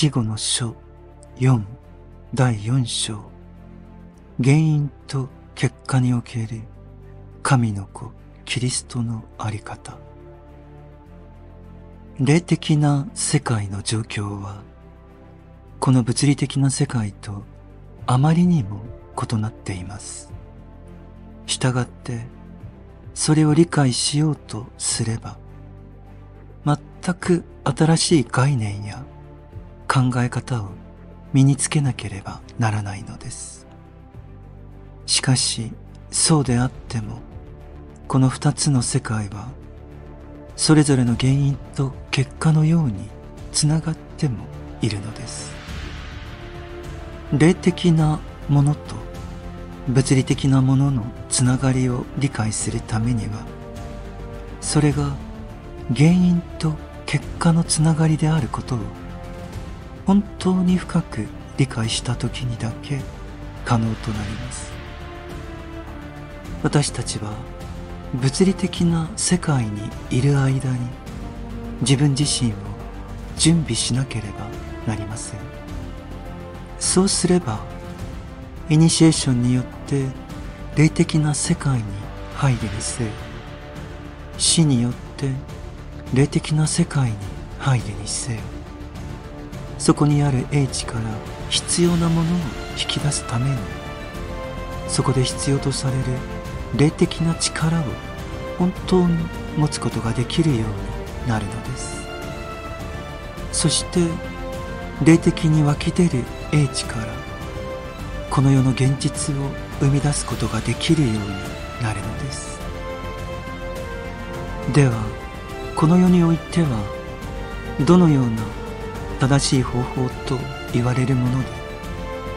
死後の書4第4章。原因と結果における神の子キリストのあり方。霊的な世界の状況はこの物理的な世界とあまりにも異なっています。したがってそれを理解しようとすれば全く新しい概念や考え方を身につけなければならないのです。しかし、そうであっても、この二つの世界は、それぞれの原因と結果のようにつながってもいるのです。霊的なものと物理的なもののつながりを理解するためには、それが原因と結果のつながりであることを本当に深く理解した時にだけ可能となります。私たちは物理的な世界にいる間に自分自身を準備しなければなりません。そうすればイニシエーションによって霊的な世界に入るにせよ死によって霊的な世界に入るにせよそこにある英知から必要なものを引き出すためにそこで必要とされる霊的な力を本当に持つことができるようになるのです。そして霊的に湧き出る英知からこの世の現実を生み出すことができるようになるのです。ではこの世においてはどのような正しい方法と言われるもので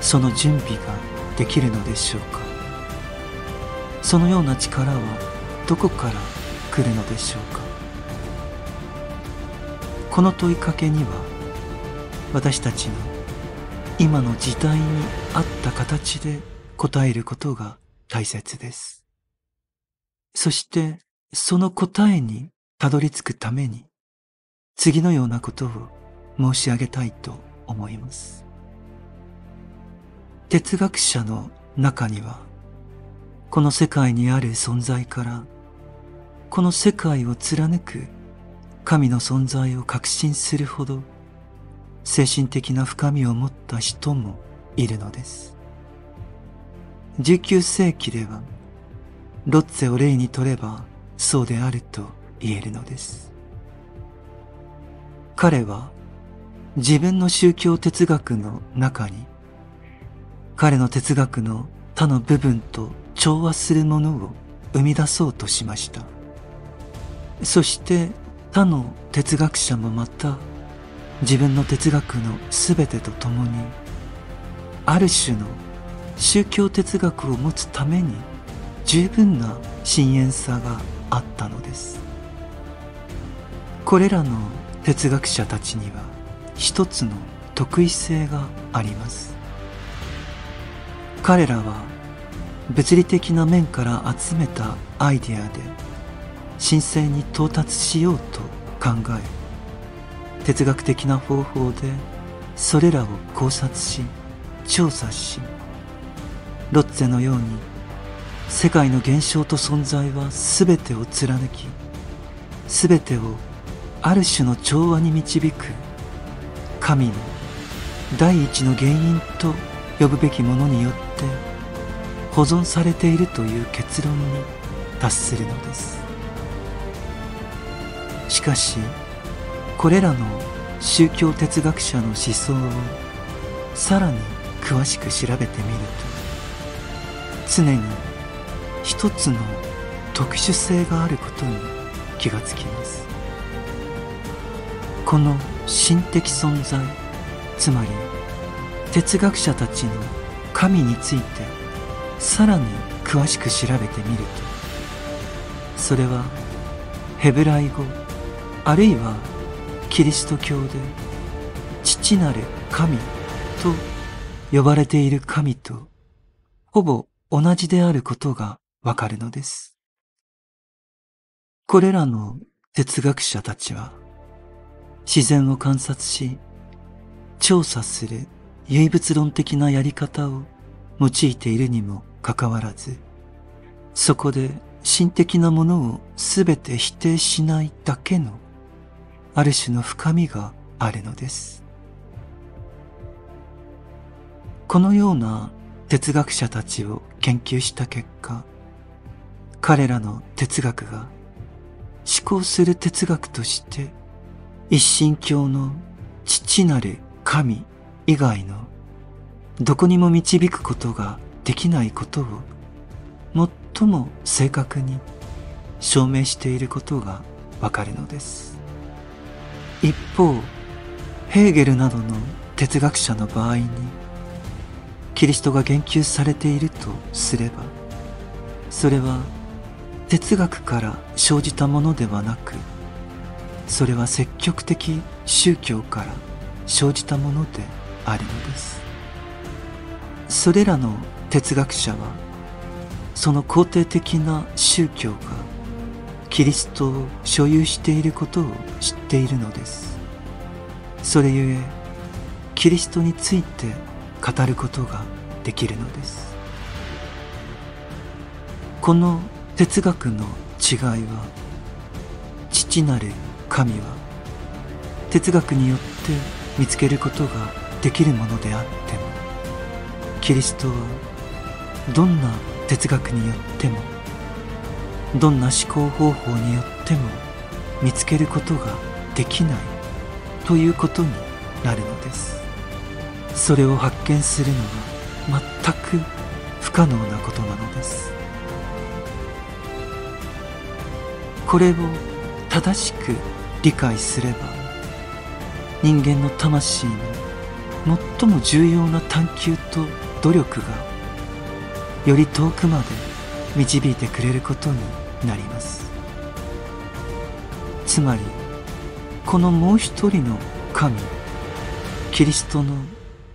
その準備ができるのでしょうか？そのような力はどこから来るのでしょうか？この問いかけには私たちの今の時代に合った形で答えることが大切です。そしてその答えにたどり着くために次のようなことを申し上げたいと思います。哲学者の中には、この世界にある存在から、この世界を貫く神の存在を確信するほど、精神的な深みを持った人もいるのです。19世紀では、ロッツェを例にとればそうであると言えるのです。彼は自分の宗教哲学の中に彼の哲学の他の部分と調和するものを生み出そうとしました。そして他の哲学者もまた自分の哲学の全てと共にある種の宗教哲学を持つために十分な深淵さがあったのです。これらの哲学者たちには一つの特異性があります。彼らは物理的な面から集めたアイデアで神聖に到達しようと考え哲学的な方法でそれらを考察し調査しロッツェのように世界の現象と存在は全てを貫き全てをある種の調和に導く神の第一の原因と呼ぶべきものによって保存されているという結論に達するのです。しかしこれらの宗教哲学者の思想をさらに詳しく調べてみると常に一つの特殊性があることに気がつきます。この神的存在つまり哲学者たちの神についてさらに詳しく調べてみるとそれはヘブライ語あるいはキリスト教で父なる神と呼ばれている神とほぼ同じであることがわかるのです。これらの哲学者たちは自然を観察し、調査する唯物論的なやり方を用いているにもかかわらず、そこで心的なものをすべて否定しないだけの、ある種の深みがあるのです。このような哲学者たちを研究した結果、彼らの哲学が思考する哲学として一神教の父なる神以外のどこにも導くことができないことを最も正確に証明していることがわかるのです。一方、ヘーゲルなどの哲学者の場合にキリストが言及されているとすれば、それは哲学から生じたものではなく、それは積極的宗教から生じたものであるのです。それらの哲学者は、その肯定的な宗教がキリストを所有していることを知っているのです。それゆえ、キリストについて語ることができるのです。この哲学の違いは父なる神は哲学によって見つけることができるものであってもキリストはどんな哲学によってもどんな思考方法によっても見つけることができないということになるのです。それを発見するのは全く不可能なことなのです。これを正しく理解すれば人間の魂の最も重要な探求と努力がより遠くまで導いてくれることになります。つまりこのもう一人の神キリストの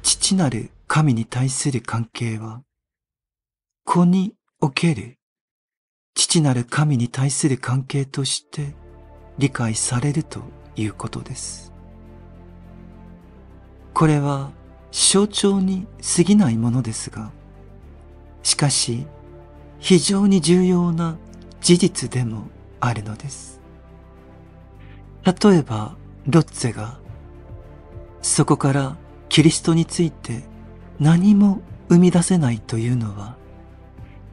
父なる神に対する関係は子における父なる神に対する関係として理解されるということです。これは象徴に過ぎないものですが、しかし非常に重要な事実でもあるのです。例えば、ロッツェがそこからキリストについて何も生み出せないというのは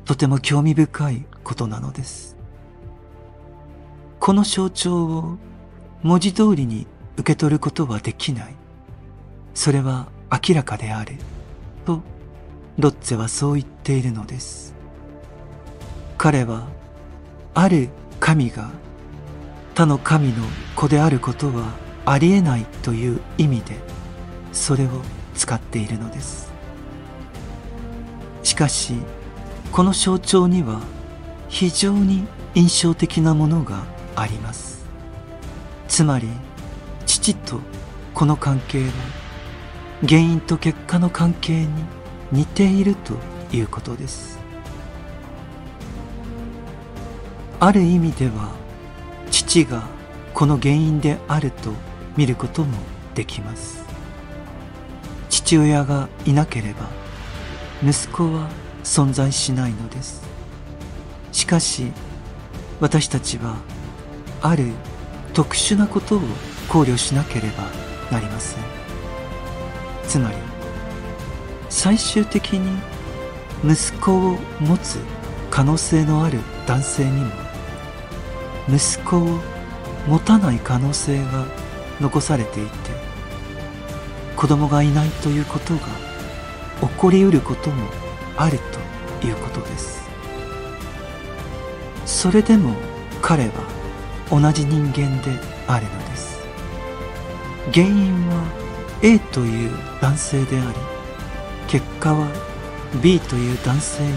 とても興味深いことなのです。この象徴を文字通りに受け取ることはできない。それは明らかである。と、ロッツェはそう言っているのです。彼は、ある神が他の神の子であることはありえないという意味で、それを使っているのです。しかし、この象徴には非常に印象的なものがあります。つまり父とこの関係は原因と結果の関係に似ているということです。ある意味では父がこの原因であると見ることもできます。父親がいなければ息子は存在しないのです。しかし私たちはある特殊なことを考慮しなければなりません。つまり最終的に息子を持つ可能性のある男性にも息子を持たない可能性が残されていて子供がいないということが起こりうることもあるということです。それでも彼は同じ人間であるのです。原因は A という男性であり結果は B という男性に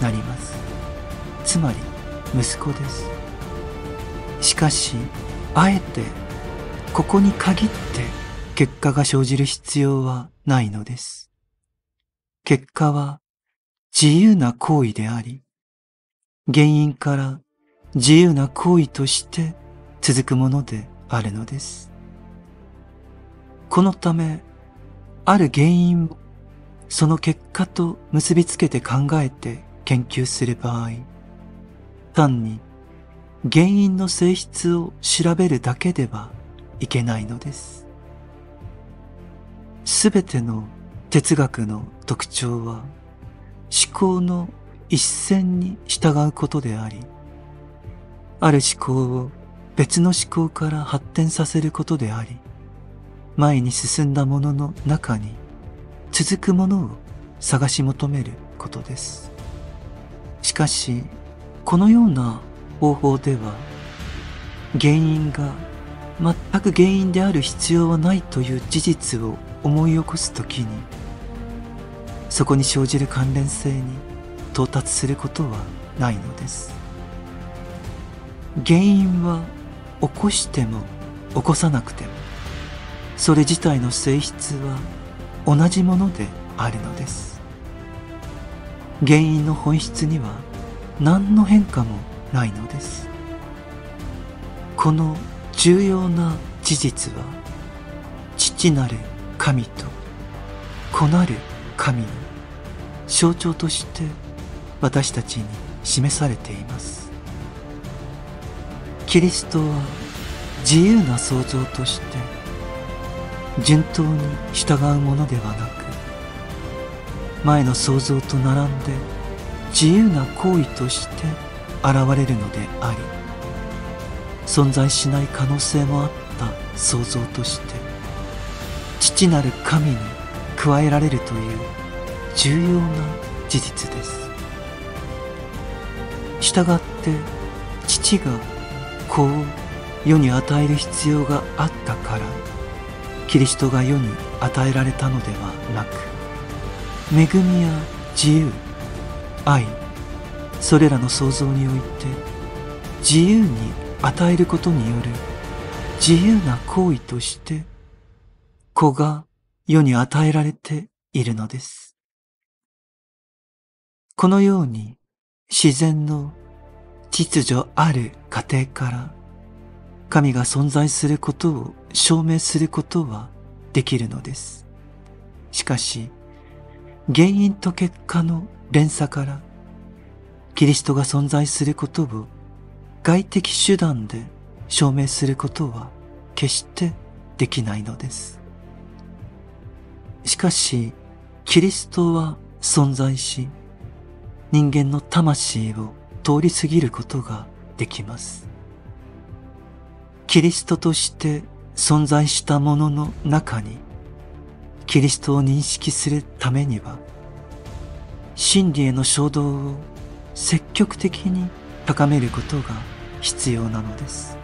なります。つまり息子です。しかしあえてここに限って結果が生じる必要はないのです。結果は自由な行為であり、原因から自由な行為として続くものであるのです。このため、ある原因をその結果と結びつけて考えて研究する場合、単に原因の性質を調べるだけではいけないのです。すべての哲学の特徴は思考の一線に従うことであり、ある思考を別の思考から発展させることであり、前に進んだものの中に続くものを探し求めることです。しかし、このような方法では、原因が全く原因である必要はないという事実を思い起こすときに、そこに生じる関連性に到達することはないのです。原因は起こしても起こさなくても、それ自体の性質は同じものであるのです。原因の本質には何の変化もないのです。この重要な事実は、父なる神と子なる神の象徴として私たちに示されています。キリストは自由な創造として順当に従うものではなく前の創造と並んで自由な行為として現れるのであり存在しない可能性もあった創造として父なる神に加えられるという重要な事実です。したがって父が子を世に与える必要があったからキリストが世に与えられたのではなく恵みや自由愛それらの創造において自由に与えることによる自由な行為として子が世に与えられているのです。このように自然の秩序ある過程から神が存在することを証明することはできるのです。しかし、原因と結果の連鎖からキリストが存在することを外的手段で証明することは決してできないのです。しかし、キリストは存在し、人間の魂を通り過ぎることができます。キリストとして存在したものの中に、キリストを認識するためには、真理への衝動を積極的に高めることが必要なのです。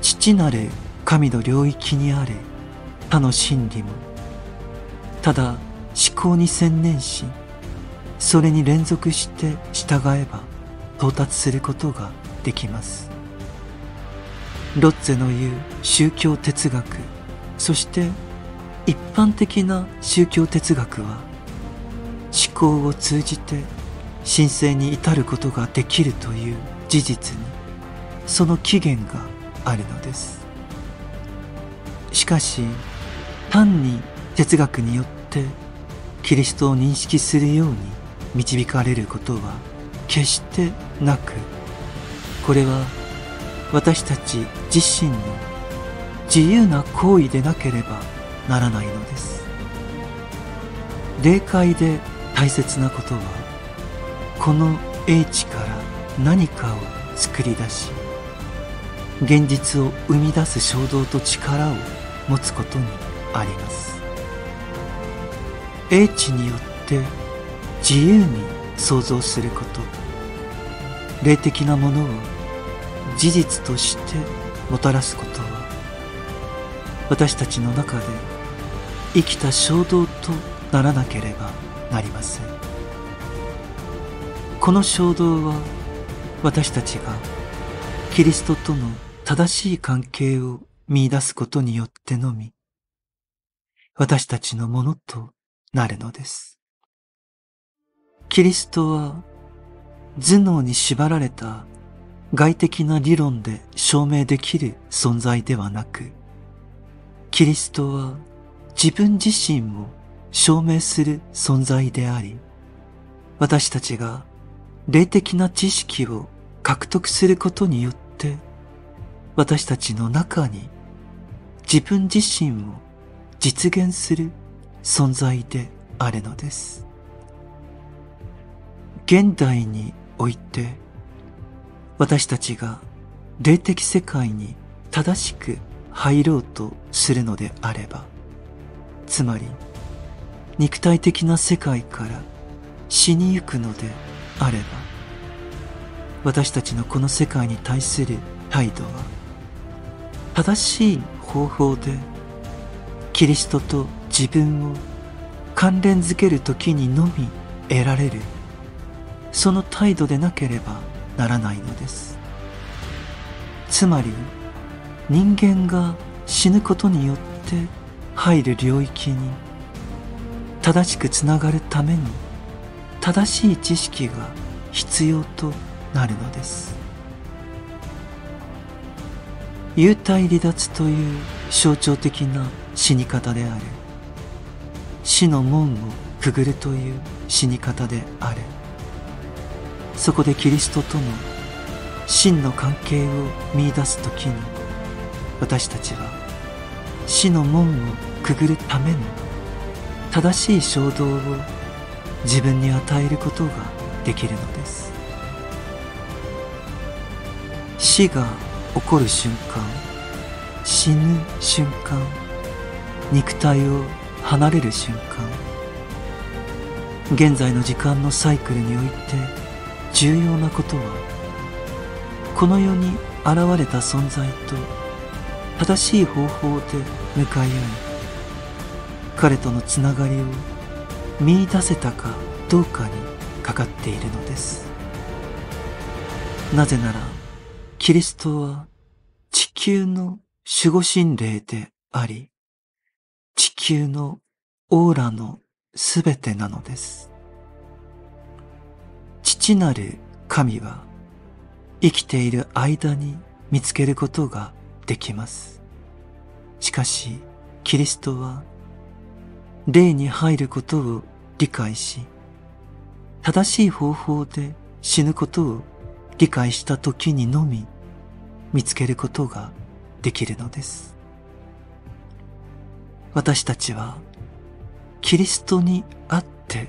父なる神の領域にあれ他の真理も、ただ思考に専念し、それに連続して従えば到達することができます。ロッツェの言う宗教哲学、そして一般的な宗教哲学は思考を通じて神聖に至ることができるという事実にその起源があるのですしかし単に哲学によってキリストを認識するように導かれることは決してなくこれは私たち自身の自由な行為でなければならないのです。霊界で大切なことはこの英知から何かを作り出し現実を生み出す衝動と力を持つことにあります。英知によって自由に想像すること。霊的なものを事実としてもたらすことは私たちの中で生きた衝動とならなければなりません。この衝動は私たちがキリストとの正しい関係を見出すことによってのみ、私たちのものとなるのです。キリストは頭脳に縛られた外的な理論で証明できる存在ではなく、キリストは自分自身を証明する存在であり、私たちが霊的な知識を獲得することによって、私たちの中に自分自身を実現する存在であるのです。現代において私たちが霊的世界に正しく入ろうとするのであれば、つまり肉体的な世界から死にゆくのであれば、私たちのこの世界に対する態度は、正しい方法でキリストと自分を関連づける時にのみ得られるその態度でなければならないのです。つまり人間が死ぬことによって入る領域に正しくつながるために正しい知識が必要となるのです。幽体離脱という象徴的な死に方である。死の門をくぐるという死に方である。そこでキリストとの真の関係を見出す時に私たちは死の門をくぐるための正しい衝動を自分に与えることができるのです。死が起こる瞬間死ぬ瞬間肉体を離れる瞬間現在の時間のサイクルにおいて重要なことはこの世に現れた存在と正しい方法で向かい合い彼とのつながりを見出せたかどうかにかかっているのです。なぜならキリストは地球の守護神霊であり地球のオーラのすべてなのです。父なる神は生きている間に見つけることができます。しかし、キリストは霊に入ることを理解し、正しい方法で死ぬことを理解した時にのみ見つけることができるのです。私たちはキリストにあって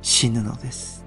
死ぬのです。